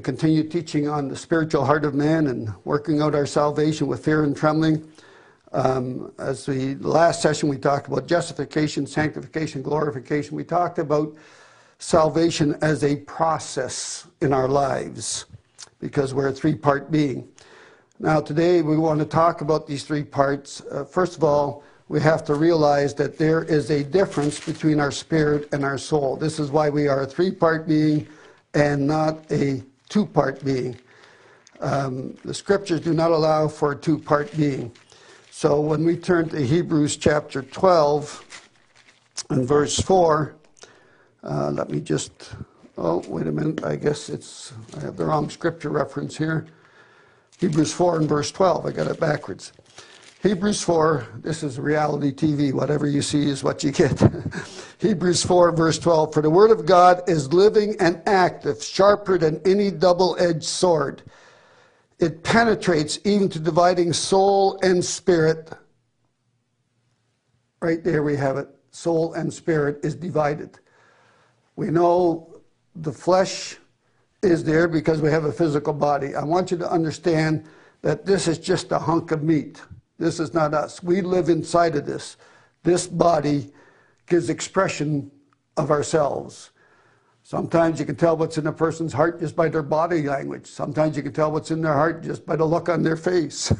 to continue teaching on the spiritual heart of man and working out our salvation with fear and trembling. Um, as the last session, we talked about justification, sanctification, glorification. We talked about salvation as a process in our lives because we're a three part being. Now, today we want to talk about these three parts. Uh, first of all, we have to realize that there is a difference between our spirit and our soul. This is why we are a three part being and not a two part being. Um, the scriptures do not allow for a two part being. So when we turn to Hebrews chapter 12 and verse 4, uh, let me just, oh, wait a minute, I guess it's, I have the wrong scripture reference here. Hebrews 4 and verse 12, I got it backwards. Hebrews 4, this is reality TV, whatever you see is what you get. Hebrews 4, verse 12, for the word of God is living and active, sharper than any double edged sword. It penetrates even to dividing soul and spirit. Right there we have it. Soul and spirit is divided. We know the flesh is there because we have a physical body. I want you to understand that this is just a hunk of meat. This is not us. We live inside of this. This body gives expression of ourselves. Sometimes you can tell what's in a person's heart just by their body language. Sometimes you can tell what's in their heart just by the look on their face.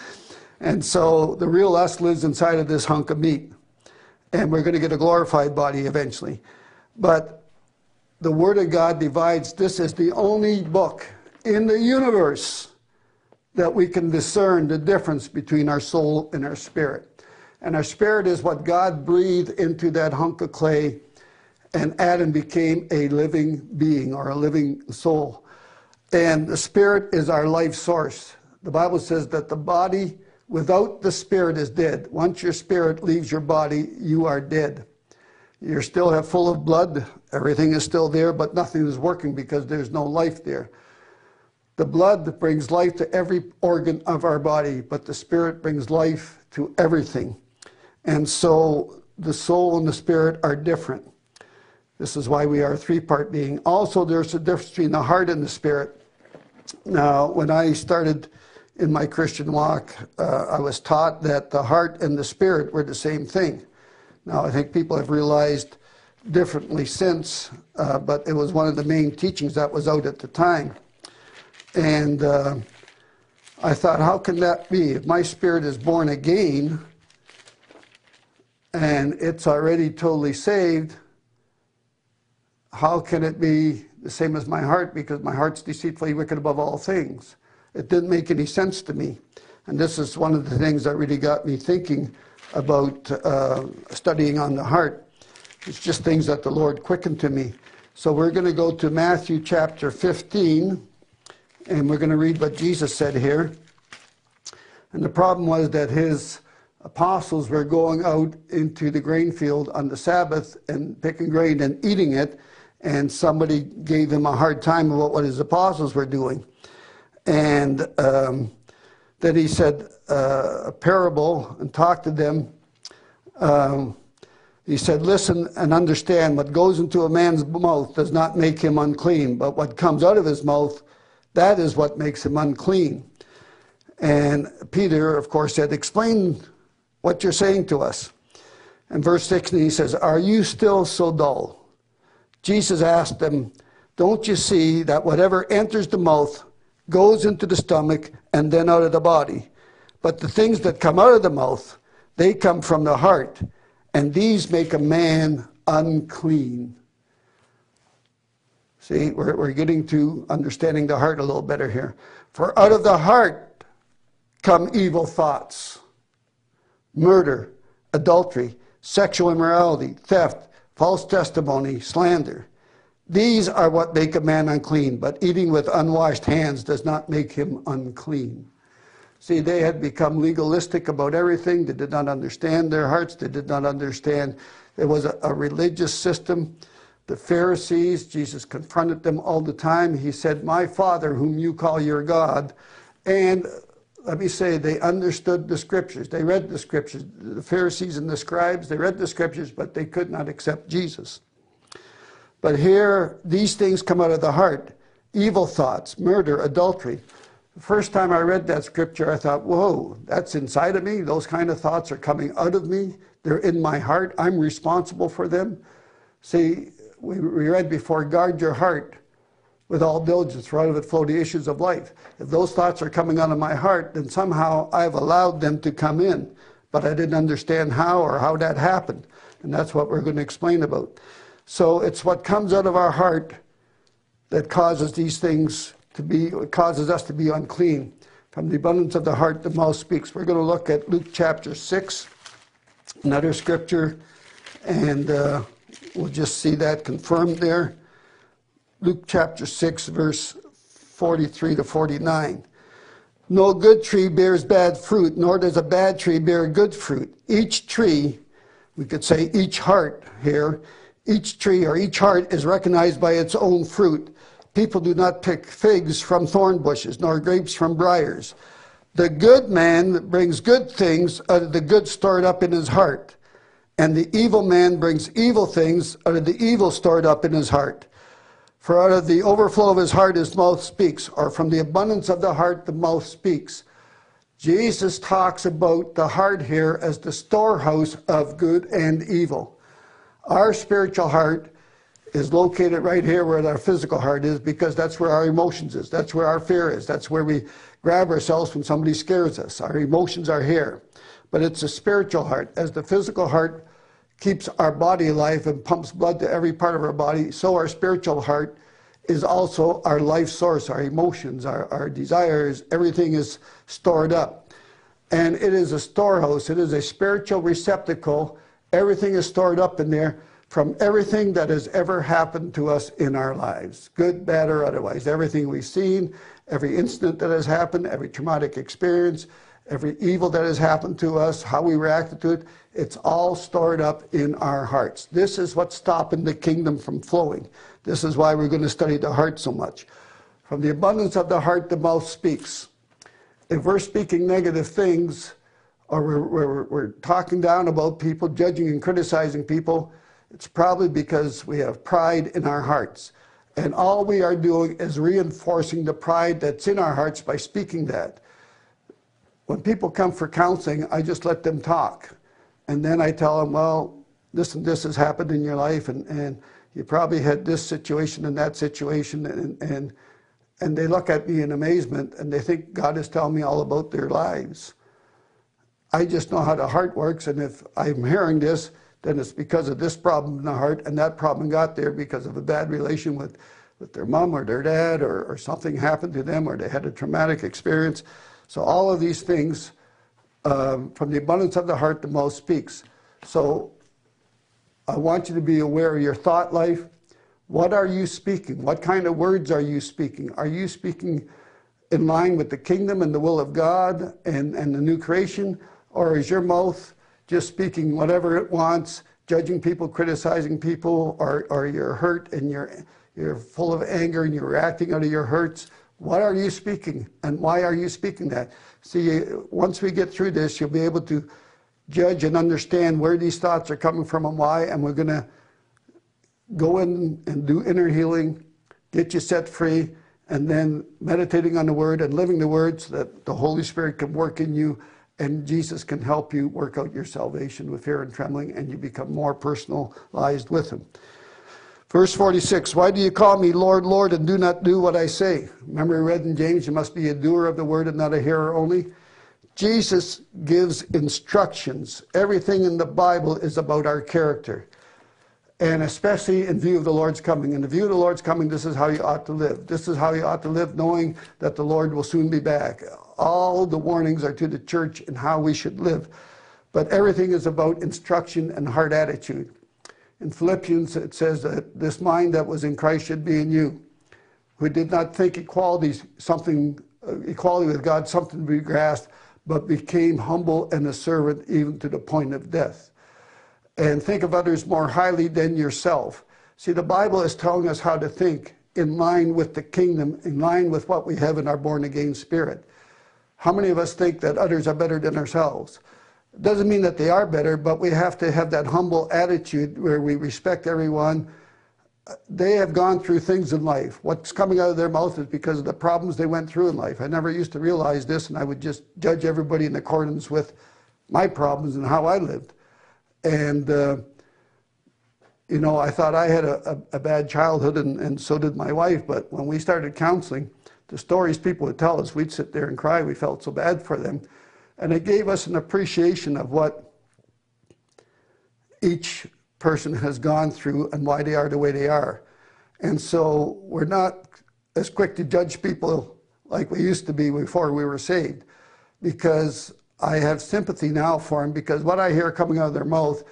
and so the real us lives inside of this hunk of meat. And we're going to get a glorified body eventually. But the Word of God divides. This is the only book in the universe that we can discern the difference between our soul and our spirit. And our spirit is what God breathed into that hunk of clay, and Adam became a living being or a living soul. And the spirit is our life source. The Bible says that the body without the spirit is dead. Once your spirit leaves your body, you are dead. You're still full of blood, everything is still there, but nothing is working because there's no life there. The blood brings life to every organ of our body, but the spirit brings life to everything. And so the soul and the spirit are different. This is why we are a three part being. Also, there's a difference between the heart and the spirit. Now, when I started in my Christian walk, uh, I was taught that the heart and the spirit were the same thing. Now, I think people have realized differently since, uh, but it was one of the main teachings that was out at the time. And uh, I thought, how can that be? If my spirit is born again and it's already totally saved, how can it be the same as my heart? Because my heart's deceitfully wicked above all things. It didn't make any sense to me. And this is one of the things that really got me thinking about uh, studying on the heart. It's just things that the Lord quickened to me. So we're going to go to Matthew chapter 15, and we're going to read what Jesus said here. And the problem was that his apostles were going out into the grain field on the Sabbath and picking grain and eating it, and somebody gave him a hard time about what his apostles were doing. And um, then he said uh, a parable and talked to them. Um, he said, Listen and understand what goes into a man's mouth does not make him unclean, but what comes out of his mouth, that is what makes him unclean. And Peter, of course, said, Explain what you're saying to us. And verse 16, he says, Are you still so dull? Jesus asked them, Don't you see that whatever enters the mouth goes into the stomach and then out of the body? But the things that come out of the mouth, they come from the heart, and these make a man unclean. See, we're, we're getting to understanding the heart a little better here. For out of the heart come evil thoughts, murder, adultery, sexual immorality, theft, false testimony, slander. These are what make a man unclean, but eating with unwashed hands does not make him unclean. See, they had become legalistic about everything. They did not understand their hearts. They did not understand It was a, a religious system. The Pharisees, Jesus confronted them all the time. He said, My Father, whom you call your God. And let me say, they understood the scriptures. They read the scriptures. The Pharisees and the scribes, they read the scriptures, but they could not accept Jesus. But here, these things come out of the heart evil thoughts, murder, adultery. The first time I read that scripture, I thought, whoa, that's inside of me. Those kind of thoughts are coming out of me. They're in my heart. I'm responsible for them. See, we, we read before, guard your heart with all diligence, for out of it flow the issues of life. If those thoughts are coming out of my heart, then somehow I've allowed them to come in, but I didn't understand how or how that happened. And that's what we're going to explain about. So it's what comes out of our heart that causes these things to be, causes us to be unclean. From the abundance of the heart, the mouth speaks. We're going to look at Luke chapter 6, another scripture, and uh, we'll just see that confirmed there. Luke chapter 6, verse 43 to 49. No good tree bears bad fruit, nor does a bad tree bear good fruit. Each tree, we could say each heart here, each tree or each heart is recognized by its own fruit. People do not pick figs from thorn bushes, nor grapes from briars. The good man brings good things out of the good stored up in his heart, and the evil man brings evil things out of the evil stored up in his heart. For out of the overflow of his heart his mouth speaks, or from the abundance of the heart the mouth speaks. Jesus talks about the heart here as the storehouse of good and evil. Our spiritual heart is located right here where our physical heart is because that's where our emotions is. That's where our fear is. That's where we grab ourselves when somebody scares us. Our emotions are here. But it's a spiritual heart. As the physical heart keeps our body alive and pumps blood to every part of our body, so our spiritual heart is also our life source, our emotions, our, our desires, everything is stored up. And it is a storehouse, it is a spiritual receptacle Everything is stored up in there from everything that has ever happened to us in our lives, good, bad, or otherwise. Everything we've seen, every incident that has happened, every traumatic experience, every evil that has happened to us, how we reacted to it, it's all stored up in our hearts. This is what's stopping the kingdom from flowing. This is why we're going to study the heart so much. From the abundance of the heart, the mouth speaks. If we're speaking negative things, or we're, we're, we're talking down about people, judging and criticizing people, it's probably because we have pride in our hearts. And all we are doing is reinforcing the pride that's in our hearts by speaking that. When people come for counseling, I just let them talk. And then I tell them, well, this and this has happened in your life, and, and you probably had this situation and that situation, and, and, and they look at me in amazement and they think God is telling me all about their lives. I just know how the heart works, and if I'm hearing this, then it's because of this problem in the heart, and that problem got there because of a bad relation with, with their mom or their dad, or, or something happened to them, or they had a traumatic experience. So all of these things, um, from the abundance of the heart, the mouth speaks. So I want you to be aware of your thought life. What are you speaking? What kind of words are you speaking? Are you speaking in line with the kingdom and the will of God and, and the new creation? Or is your mouth just speaking whatever it wants, judging people, criticizing people, or, or you're hurt and you're, you're full of anger and you're reacting out of your hurts? What are you speaking and why are you speaking that? See, once we get through this, you'll be able to judge and understand where these thoughts are coming from and why, and we're going to go in and do inner healing, get you set free, and then meditating on the Word and living the Word so that the Holy Spirit can work in you and Jesus can help you work out your salvation with fear and trembling, and you become more personalized with Him. Verse 46 Why do you call me Lord, Lord, and do not do what I say? Remember, we read in James, you must be a doer of the word and not a hearer only. Jesus gives instructions. Everything in the Bible is about our character and especially in view of the Lord's coming. In the view of the Lord's coming, this is how you ought to live. This is how you ought to live, knowing that the Lord will soon be back. All the warnings are to the church and how we should live. But everything is about instruction and heart attitude. In Philippians, it says that this mind that was in Christ should be in you, who did not think equality something uh, equality with God something to be grasped, but became humble and a servant even to the point of death. And think of others more highly than yourself. See, the Bible is telling us how to think in line with the kingdom, in line with what we have in our born again spirit. How many of us think that others are better than ourselves? Doesn't mean that they are better, but we have to have that humble attitude where we respect everyone. They have gone through things in life. What's coming out of their mouth is because of the problems they went through in life. I never used to realize this, and I would just judge everybody in accordance with my problems and how I lived. And, uh, you know, I thought I had a, a, a bad childhood, and, and so did my wife. But when we started counseling, the stories people would tell us, we'd sit there and cry. We felt so bad for them. And it gave us an appreciation of what each person has gone through and why they are the way they are. And so we're not as quick to judge people like we used to be before we were saved because I have sympathy now for them because what I hear coming out of their mouth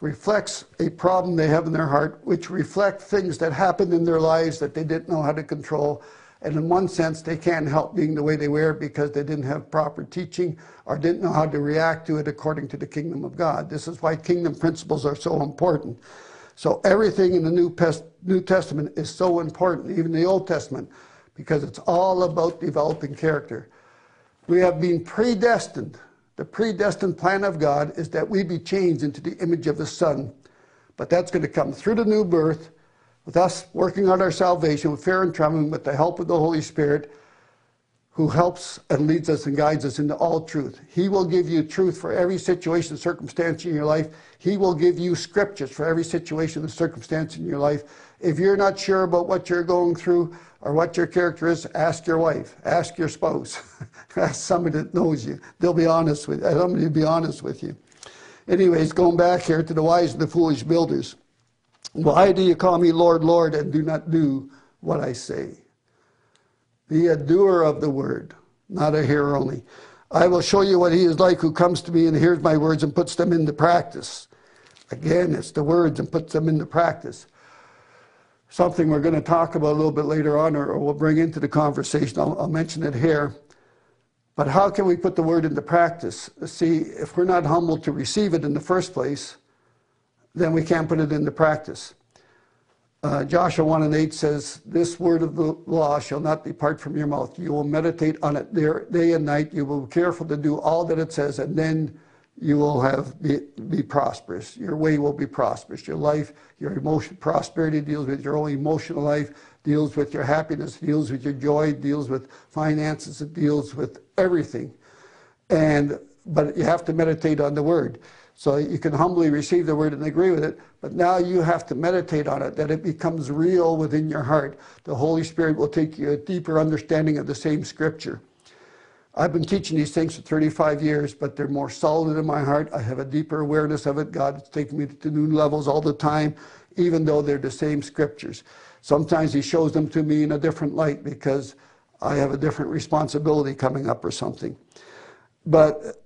reflects a problem they have in their heart, which reflect things that happened in their lives that they didn't know how to control. And in one sense, they can't help being the way they were because they didn't have proper teaching or didn't know how to react to it according to the kingdom of God. This is why kingdom principles are so important. So everything in the New, New Testament is so important, even the Old Testament, because it's all about developing character. We have been predestined the predestined plan of God is that we be changed into the image of the Son. But that's going to come through the new birth, with us working on our salvation with fear and trembling, with the help of the Holy Spirit, who helps and leads us and guides us into all truth. He will give you truth for every situation, circumstance in your life. He will give you scriptures for every situation and circumstance in your life. If you're not sure about what you're going through, or what your character is, ask your wife, ask your spouse, ask somebody that knows you. They'll be honest with you. Somebody will be honest with you. Anyways, going back here to the wise and the foolish builders. Why do you call me Lord, Lord, and do not do what I say? Be a doer of the word, not a hearer only. I will show you what he is like who comes to me and hears my words and puts them into practice. Again, it's the words and puts them into practice something we're going to talk about a little bit later on or, or we'll bring into the conversation. I'll, I'll, mention it here. But how can we put the word into practice? See, if we're not humble to receive it in the first place, then we can't put it into practice. Uh, Joshua 1 and 8 says, This word of the law shall not depart from your mouth. You will meditate on it day and night. You will be careful to do all that it says, and then you will have be, be prosperous. Your way will be prosperous. Your life, your emotion, prosperity deals with your own emotional life, deals with your happiness, deals with your joy, deals with finances, it deals with everything. And but you have to meditate on the word. So you can humbly receive the word and agree with it, but now you have to meditate on it, that it becomes real within your heart. The Holy Spirit will take you a deeper understanding of the same scripture. I've been teaching these things for 35 years, but they're more solid in my heart. I have a deeper awareness of it. God is taking me to new levels all the time, even though they're the same scriptures. Sometimes He shows them to me in a different light because I have a different responsibility coming up or something. But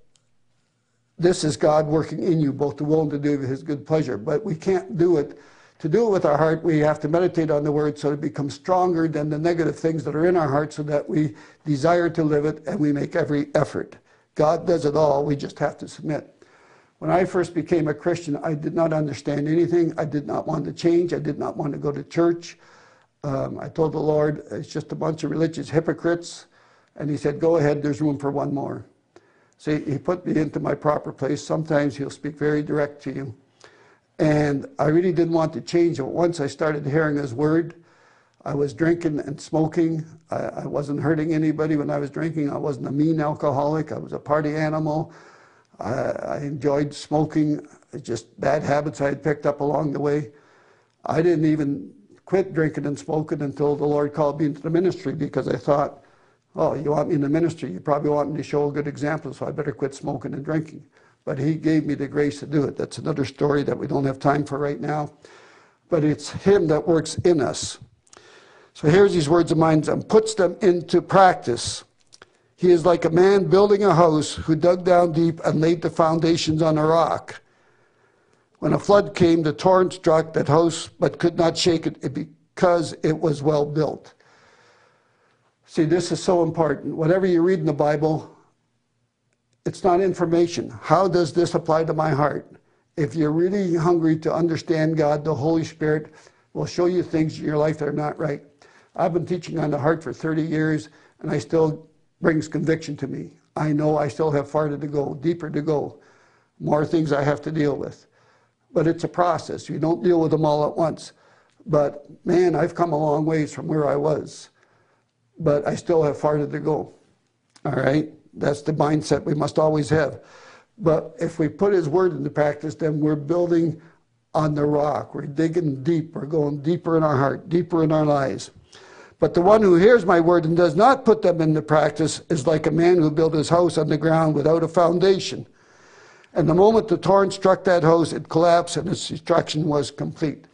this is God working in you, both to will and to do His good pleasure. But we can't do it to do it with our heart, we have to meditate on the word so it becomes stronger than the negative things that are in our heart so that we desire to live it and we make every effort. God does it all, we just have to submit. When I first became a Christian, I did not understand anything. I did not want to change. I did not want to go to church. Um, I told the Lord, it's just a bunch of religious hypocrites. And He said, Go ahead, there's room for one more. See, He put me into my proper place. Sometimes He'll speak very direct to you. And I really didn't want to change it. Once I started hearing his word, I was drinking and smoking. I, I, wasn't hurting anybody when I was drinking. I wasn't a mean alcoholic. I was a party animal. I, I enjoyed smoking, just bad habits I had picked up along the way. I didn't even quit drinking and smoking until the Lord called me into the ministry because I thought, oh, you want me in the ministry? You probably want me to show a good example, so I better quit smoking and drinking but he gave me the grace to do it. That's another story that we don't have time for right now. But it's him that works in us. So here's these words of mine and puts them into practice. He is like a man building a house who dug down deep and laid the foundations on a rock. When a flood came, the torrent struck that house, but could not shake it because it was well built. See, this is so important. Whatever you read in the Bible, it's not information. How does this apply to my heart? If you're really hungry to understand God, the Holy Spirit will show you things in your life that are not right. I've been teaching on the heart for 30 years, and I still brings conviction to me. I know I still have farther to go, deeper to go, more things I have to deal with. But it's a process. You don't deal with them all at once. But man, I've come a long ways from where I was. But I still have farther to go. All right? That's the mindset we must always have. But if we put His Word into practice, then we're building on the rock. We're digging deep. We're going deeper in our heart, deeper in our lives. But the one who hears my word and does not put them into practice is like a man who built his house on the ground without a foundation. And the moment the torrent struck that house, it collapsed and its destruction was complete.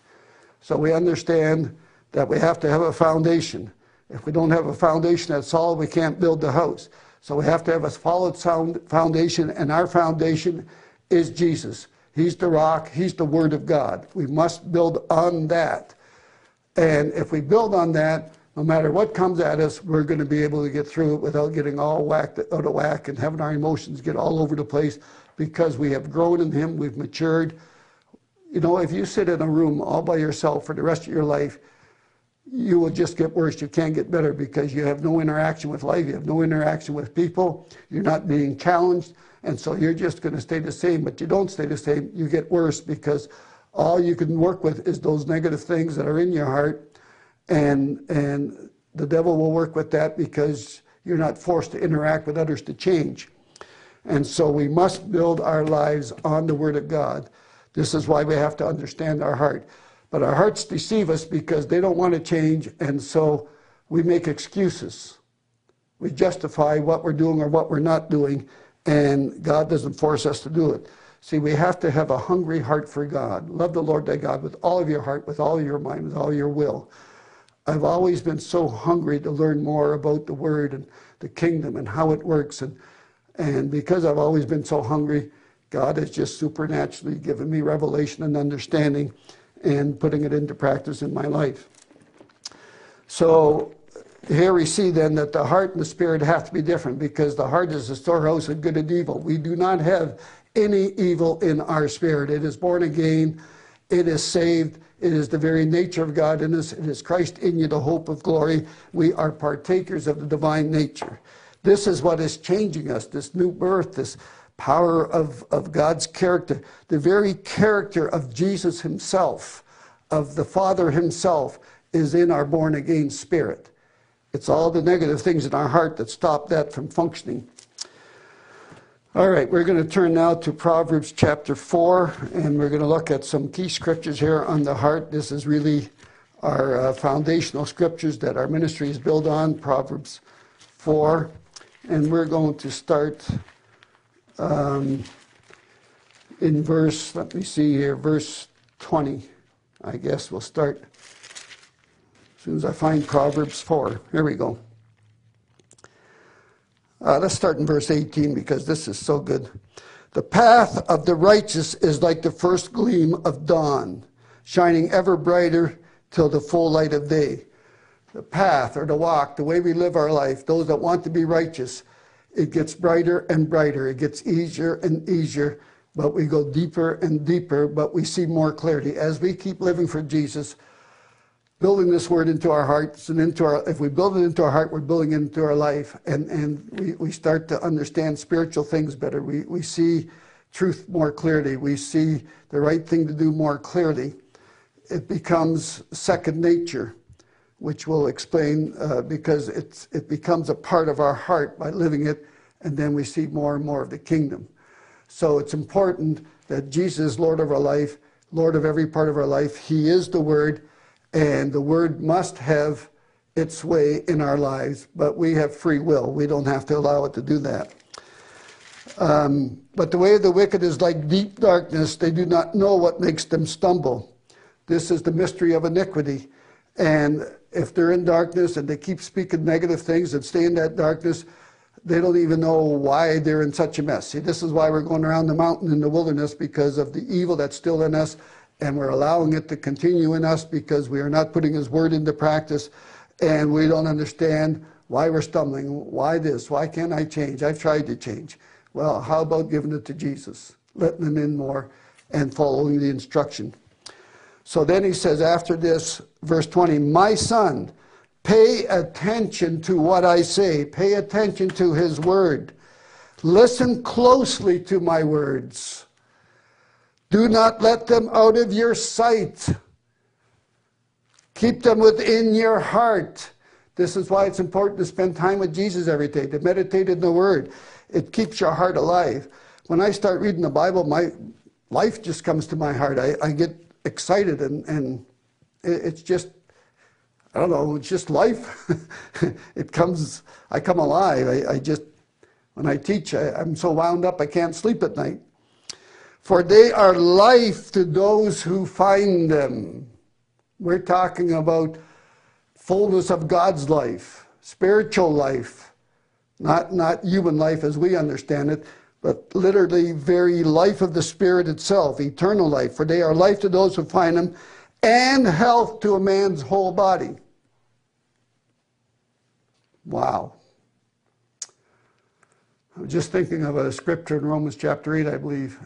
So we understand that we have to have a foundation. If we don't have a foundation that's solid, we can't build the house. So we have to have a solid sound foundation, and our foundation is Jesus. He's the rock, He's the Word of God. We must build on that. And if we build on that, no matter what comes at us, we're going to be able to get through it without getting all whacked out of whack and having our emotions get all over the place because we have grown in Him, we've matured. You know, if you sit in a room all by yourself for the rest of your life, you will just get worse. You can't get better because you have no interaction with life. You have no interaction with people. You're not being challenged. And so you're just going to stay the same. But you don't stay the same. You get worse because all you can work with is those negative things that are in your heart and and the devil will work with that because you're not forced to interact with others to change. And so we must build our lives on the Word of God. This is why we have to understand our heart. But our hearts deceive us because they don't want to change, and so we make excuses. We justify what we're doing or what we're not doing, and God doesn't force us to do it. See, we have to have a hungry heart for God. Love the Lord thy God with all of your heart, with all your mind, with all your will. I've always been so hungry to learn more about the Word and the kingdom and how it works. And, and because I've always been so hungry, God has just supernaturally given me revelation and understanding and putting it into practice in my life. So here we see then that the heart and the spirit have to be different because the heart is the storehouse of good and evil. We do not have any evil in our spirit. It is born again, it is saved, it is the very nature of God in us. It is Christ in you, the hope of glory. We are partakers of the divine nature. This is what is changing us, this new birth, this power of, of God's character, the very character of Jesus himself, of the Father himself, is in our born again spirit. It's all the negative things in our heart that stop that from functioning. All right, we're going to turn now to Proverbs chapter 4, and we're going to look at some key scriptures here on the heart. This is really our uh, foundational scriptures that our ministry is built on, Proverbs 4. And we're going to start um, in verse, let me see here, verse 20. I guess we'll start as soon as I find Proverbs 4. Here we go. Uh, let's start in verse 18 because this is so good. The path of the righteous is like the first gleam of dawn, shining ever brighter till the full light of day. The path or the walk, the way we live our life, those that want to be righteous, it gets brighter and brighter. It gets easier and easier, but we go deeper and deeper, but we see more clarity. As we keep living for Jesus, building this word into our hearts and into our if we build it into our heart we're building it into our life and and we, we start to understand spiritual things better we we see truth more clearly we see the right thing to do more clearly it becomes second nature which we'll explain uh, because it's it becomes a part of our heart by living it and then we see more and more of the kingdom so it's important that jesus is lord of our life lord of every part of our life he is the word and the word must have its way in our lives, but we have free will. We don't have to allow it to do that. Um, but the way of the wicked is like deep darkness. They do not know what makes them stumble. This is the mystery of iniquity. And if they're in darkness and they keep speaking negative things and stay in that darkness, they don't even know why they're in such a mess. See, this is why we're going around the mountain in the wilderness because of the evil that's still in us, and we're allowing it to continue in us because we are not putting His word into practice, and we don't understand why we're stumbling. Why this? Why can't I change? I've tried to change. Well, how about giving it to Jesus, letting Him in more, and following the instruction? So then he says, after this, verse 20, My son, pay attention to what I say, pay attention to his word. Listen closely to my words. Do not let them out of your sight. Keep them within your heart. This is why it's important to spend time with Jesus every day, to meditate in the Word. It keeps your heart alive. When I start reading the Bible, my life just comes to my heart. I, I get excited and, and it's just I don't know, it's just life. it comes, I come alive. I, I just, when I teach, I, I'm so wound up I can't sleep at night. For they are life to those who find them. We're talking about fullness of God's life, spiritual life, not, not human life as we understand it, but literally very life of the Spirit itself, eternal life. For they are life to those who find them, and health to a man's whole body. Wow. I was just thinking of a scripture in Romans chapter 8, I believe.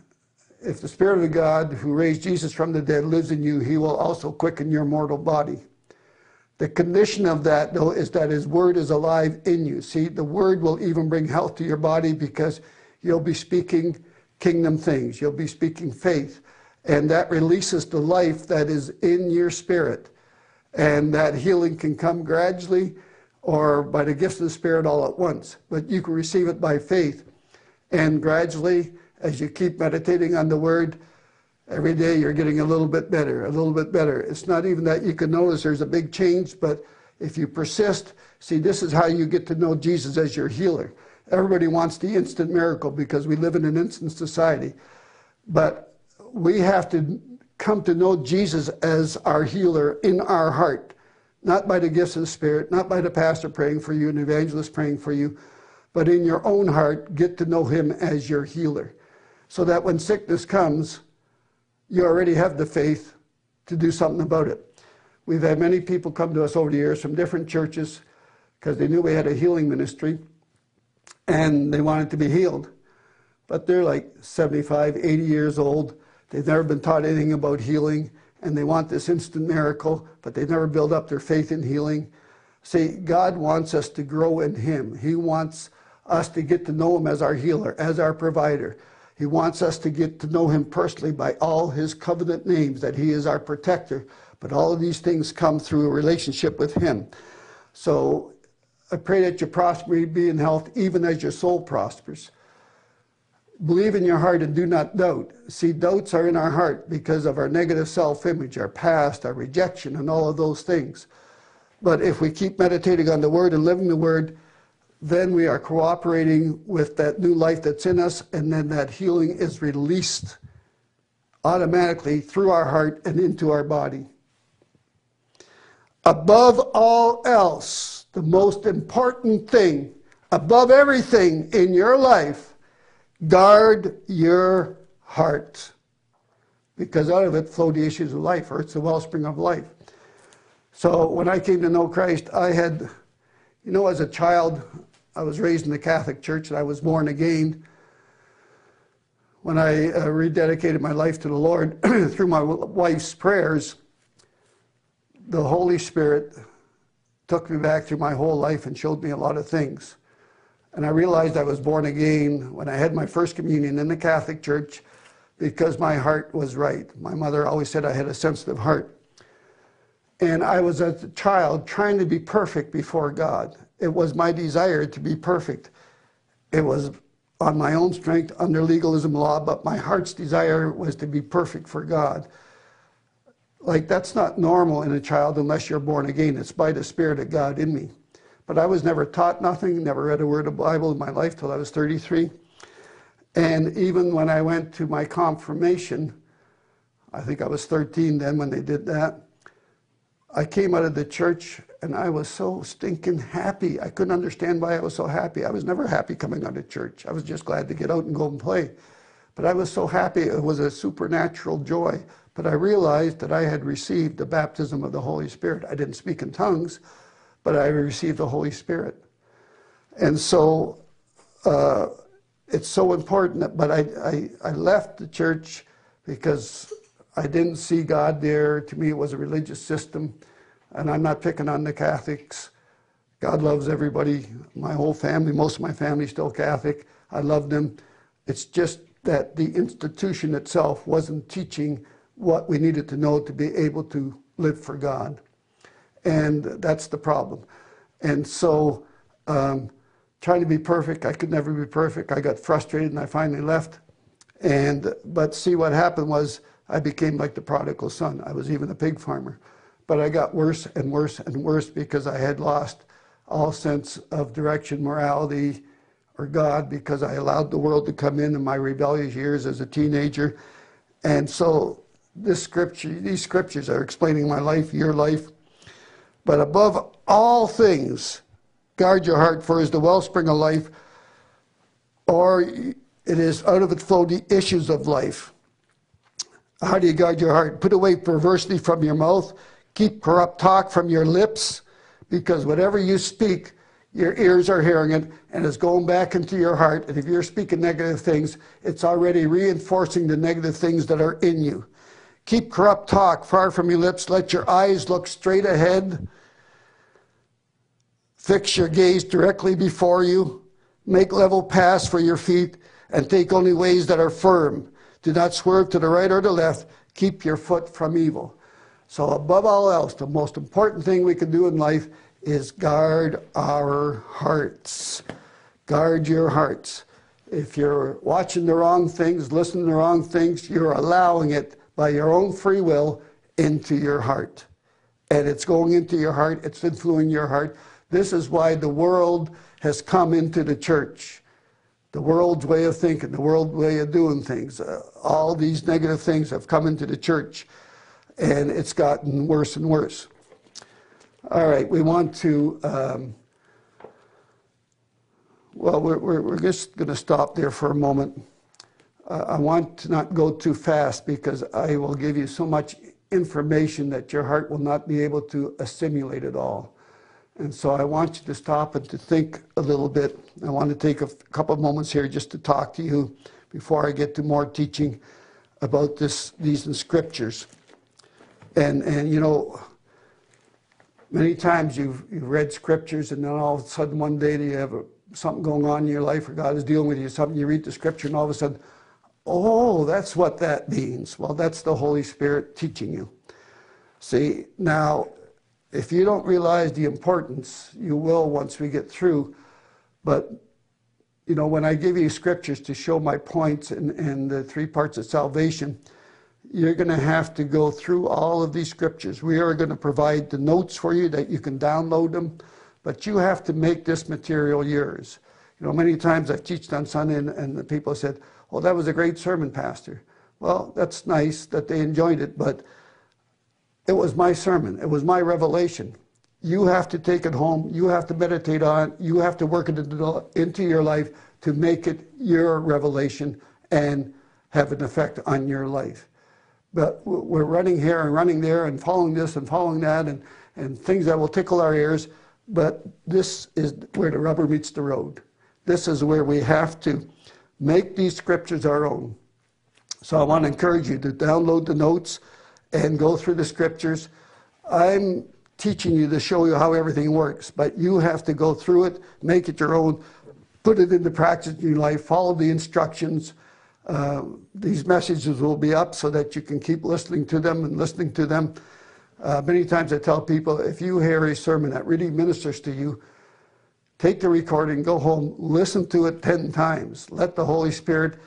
If the Spirit of God who raised Jesus from the dead lives in you, he will also quicken your mortal body. The condition of that, though, is that his word is alive in you. See, the word will even bring health to your body because you'll be speaking kingdom things. You'll be speaking faith. And that releases the life that is in your spirit. And that healing can come gradually or by the gifts of the Spirit all at once. But you can receive it by faith. And gradually, as you keep meditating on the Word, every day you're getting a little bit better, a little bit better. It's not even that you can notice there's a big change, but if you persist, see, this is how you get to know Jesus as your healer. Everybody wants the instant miracle because we live in an instant society. But we have to come to know Jesus as our healer in our heart, not by the gifts of the Spirit, not by the pastor praying for you, an evangelist praying for you, but in your own heart, get to know Him as your healer. So that when sickness comes, you already have the faith to do something about it. We've had many people come to us over the years from different churches because they knew we had a healing ministry and they wanted to be healed. But they're like 75, 80 years old. They've never been taught anything about healing, and they want this instant miracle, but they've never built up their faith in healing. See, God wants us to grow in Him. He wants us to get to know Him as our healer, as our provider. He wants us to get to know Him personally by all His covenant names, that He is our protector. But all of these things come through a relationship with Him. So I pray that you prosper, be in health, even as your soul prospers. Believe in your heart and do not doubt. See, doubts are in our heart because of our negative self image, our past, our rejection, and all of those things. But if we keep meditating on the Word and living the Word, then we are cooperating with that new life that's in us, and then that healing is released automatically through our heart and into our body. Above all else, the most important thing above everything in your life, guard your heart. Because out of it flow the issues of life, or it's the wellspring of life. So when I came to know Christ, I had, you know, as a child, I was raised in the Catholic Church and I was born again. When I uh, rededicated my life to the Lord through my wife's prayers, the Holy Spirit took me back through my whole life and showed me a lot of things. And I realized I was born again when I had my first communion in the Catholic Church because my heart was right. My mother always said I had a sensitive heart. And I was as a child trying to be perfect before God. It was my desire to be perfect. It was on my own strength under legalism law, but my heart's desire was to be perfect for God. Like, that's not normal in a child unless you're born again. It's by the Spirit of God in me. But I was never taught nothing, never read a word of Bible in my life till I was 33. And even when I went to my confirmation, I think I was 13 then when they did that, I came out of the church and I was so stinking happy. I couldn't understand why I was so happy. I was never happy coming out of church. I was just glad to get out and go and play. But I was so happy. It was a supernatural joy. But I realized that I had received the baptism of the Holy Spirit. I didn't speak in tongues, but I received the Holy Spirit. And so uh, it's so important. That, but I, I, I left the church because I didn't see God there. To me, it was a religious system. And I'm not picking on the Catholics. God loves everybody. My whole family, most of my family still Catholic. I love them. It's just that the institution itself wasn't teaching what we needed to know to be able to live for God. And that's the problem. And so, um, trying to be perfect, I could never be perfect. I got frustrated and I finally left. And, but see, what happened was I became like the prodigal son. I was even a pig farmer. But I got worse and worse and worse because I had lost all sense of direction, morality, or God because I allowed the world to come in in my rebellious years as a teenager. And so this scripture, these scriptures are explaining my life, your life. But above all things, guard your heart, for it is the wellspring of life, or it is out of it flow the issues of life. How do you guard your heart? Put away perversity from your mouth, keep corrupt talk from your lips, because whatever you speak, your ears are hearing it and it's going back into your heart. And if you're speaking negative things, it's already reinforcing the negative things that are in you. Keep corrupt talk far from your lips. Let your eyes look straight ahead. Fix your gaze directly before you. Make level paths for your feet and take only ways that are firm. Do not swerve to the right or the left. Keep your foot from evil. So, above all else, the most important thing we can do in life is guard our hearts. Guard your hearts. If you're watching the wrong things, listening to the wrong things, you're allowing it by your own free will into your heart. And it's going into your heart, it's influencing your heart. This is why the world has come into the church. The world's way of thinking, the world's way of doing things, uh, all these negative things have come into the church, and it's gotten worse and worse. All right, we want to, um, well, we're, we're, we're just going to stop there for a moment. Uh, I want to not go too fast because I will give you so much information that your heart will not be able to assimilate it all. And so I want you to stop and to think a little bit. I want to take a couple of moments here just to talk to you before I get to more teaching about this, these in scriptures. And, and you know, Many times you've, you've read scriptures and then all of a sudden one day you have a, something going on in your life or God is dealing with you, something you read the scripture and all of a sudden, oh, that's what that means. Well, that's the Holy Spirit teaching you. See, now, if you don't realize the importance, you will once we get through. But, you know, when I give you scriptures to show my points and, and the three parts of salvation, you're going to have to go through all of these scriptures. We are going to provide the notes for you that you can download them, but you have to make this material yours. You know, many times I've taught on Sunday and, and the people said, "Oh, that was a great sermon, Pastor." Well, that's nice that they enjoyed it, but it was my sermon. It was my revelation. You have to take it home. You have to meditate on it. You have to work it into your life to make it your revelation and have an effect on your life. But we're running here and running there and following this and following that and, and things that will tickle our ears. But this is where the rubber meets the road. This is where we have to make these scriptures our own. So I want to encourage you to download the notes and go through the scriptures. I'm teaching you to show you how everything works, but you have to go through it, make it your own, put it into practice in your life, follow the instructions. Uh, these messages will be up so that you can keep listening to them and listening to them. Uh, many times I tell people if you hear a sermon that really ministers to you, take the recording, go home, listen to it 10 times. Let the Holy Spirit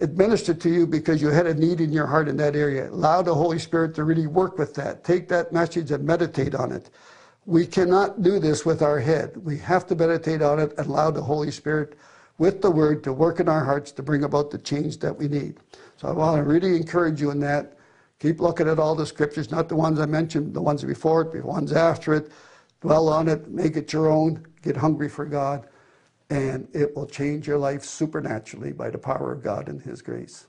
administer to you because you had a need in your heart in that area. Allow the Holy Spirit to really work with that. Take that message and meditate on it. We cannot do this with our head. We have to meditate on it and allow the Holy Spirit with the word to work in our hearts to bring about the change that we need. So I want to really encourage you in that. Keep looking at all the scriptures, not the ones I mentioned, the ones before it, the ones after it. Dwell on it, make it your own, get hungry for God, and it will change your life supernaturally by the power of God and His grace.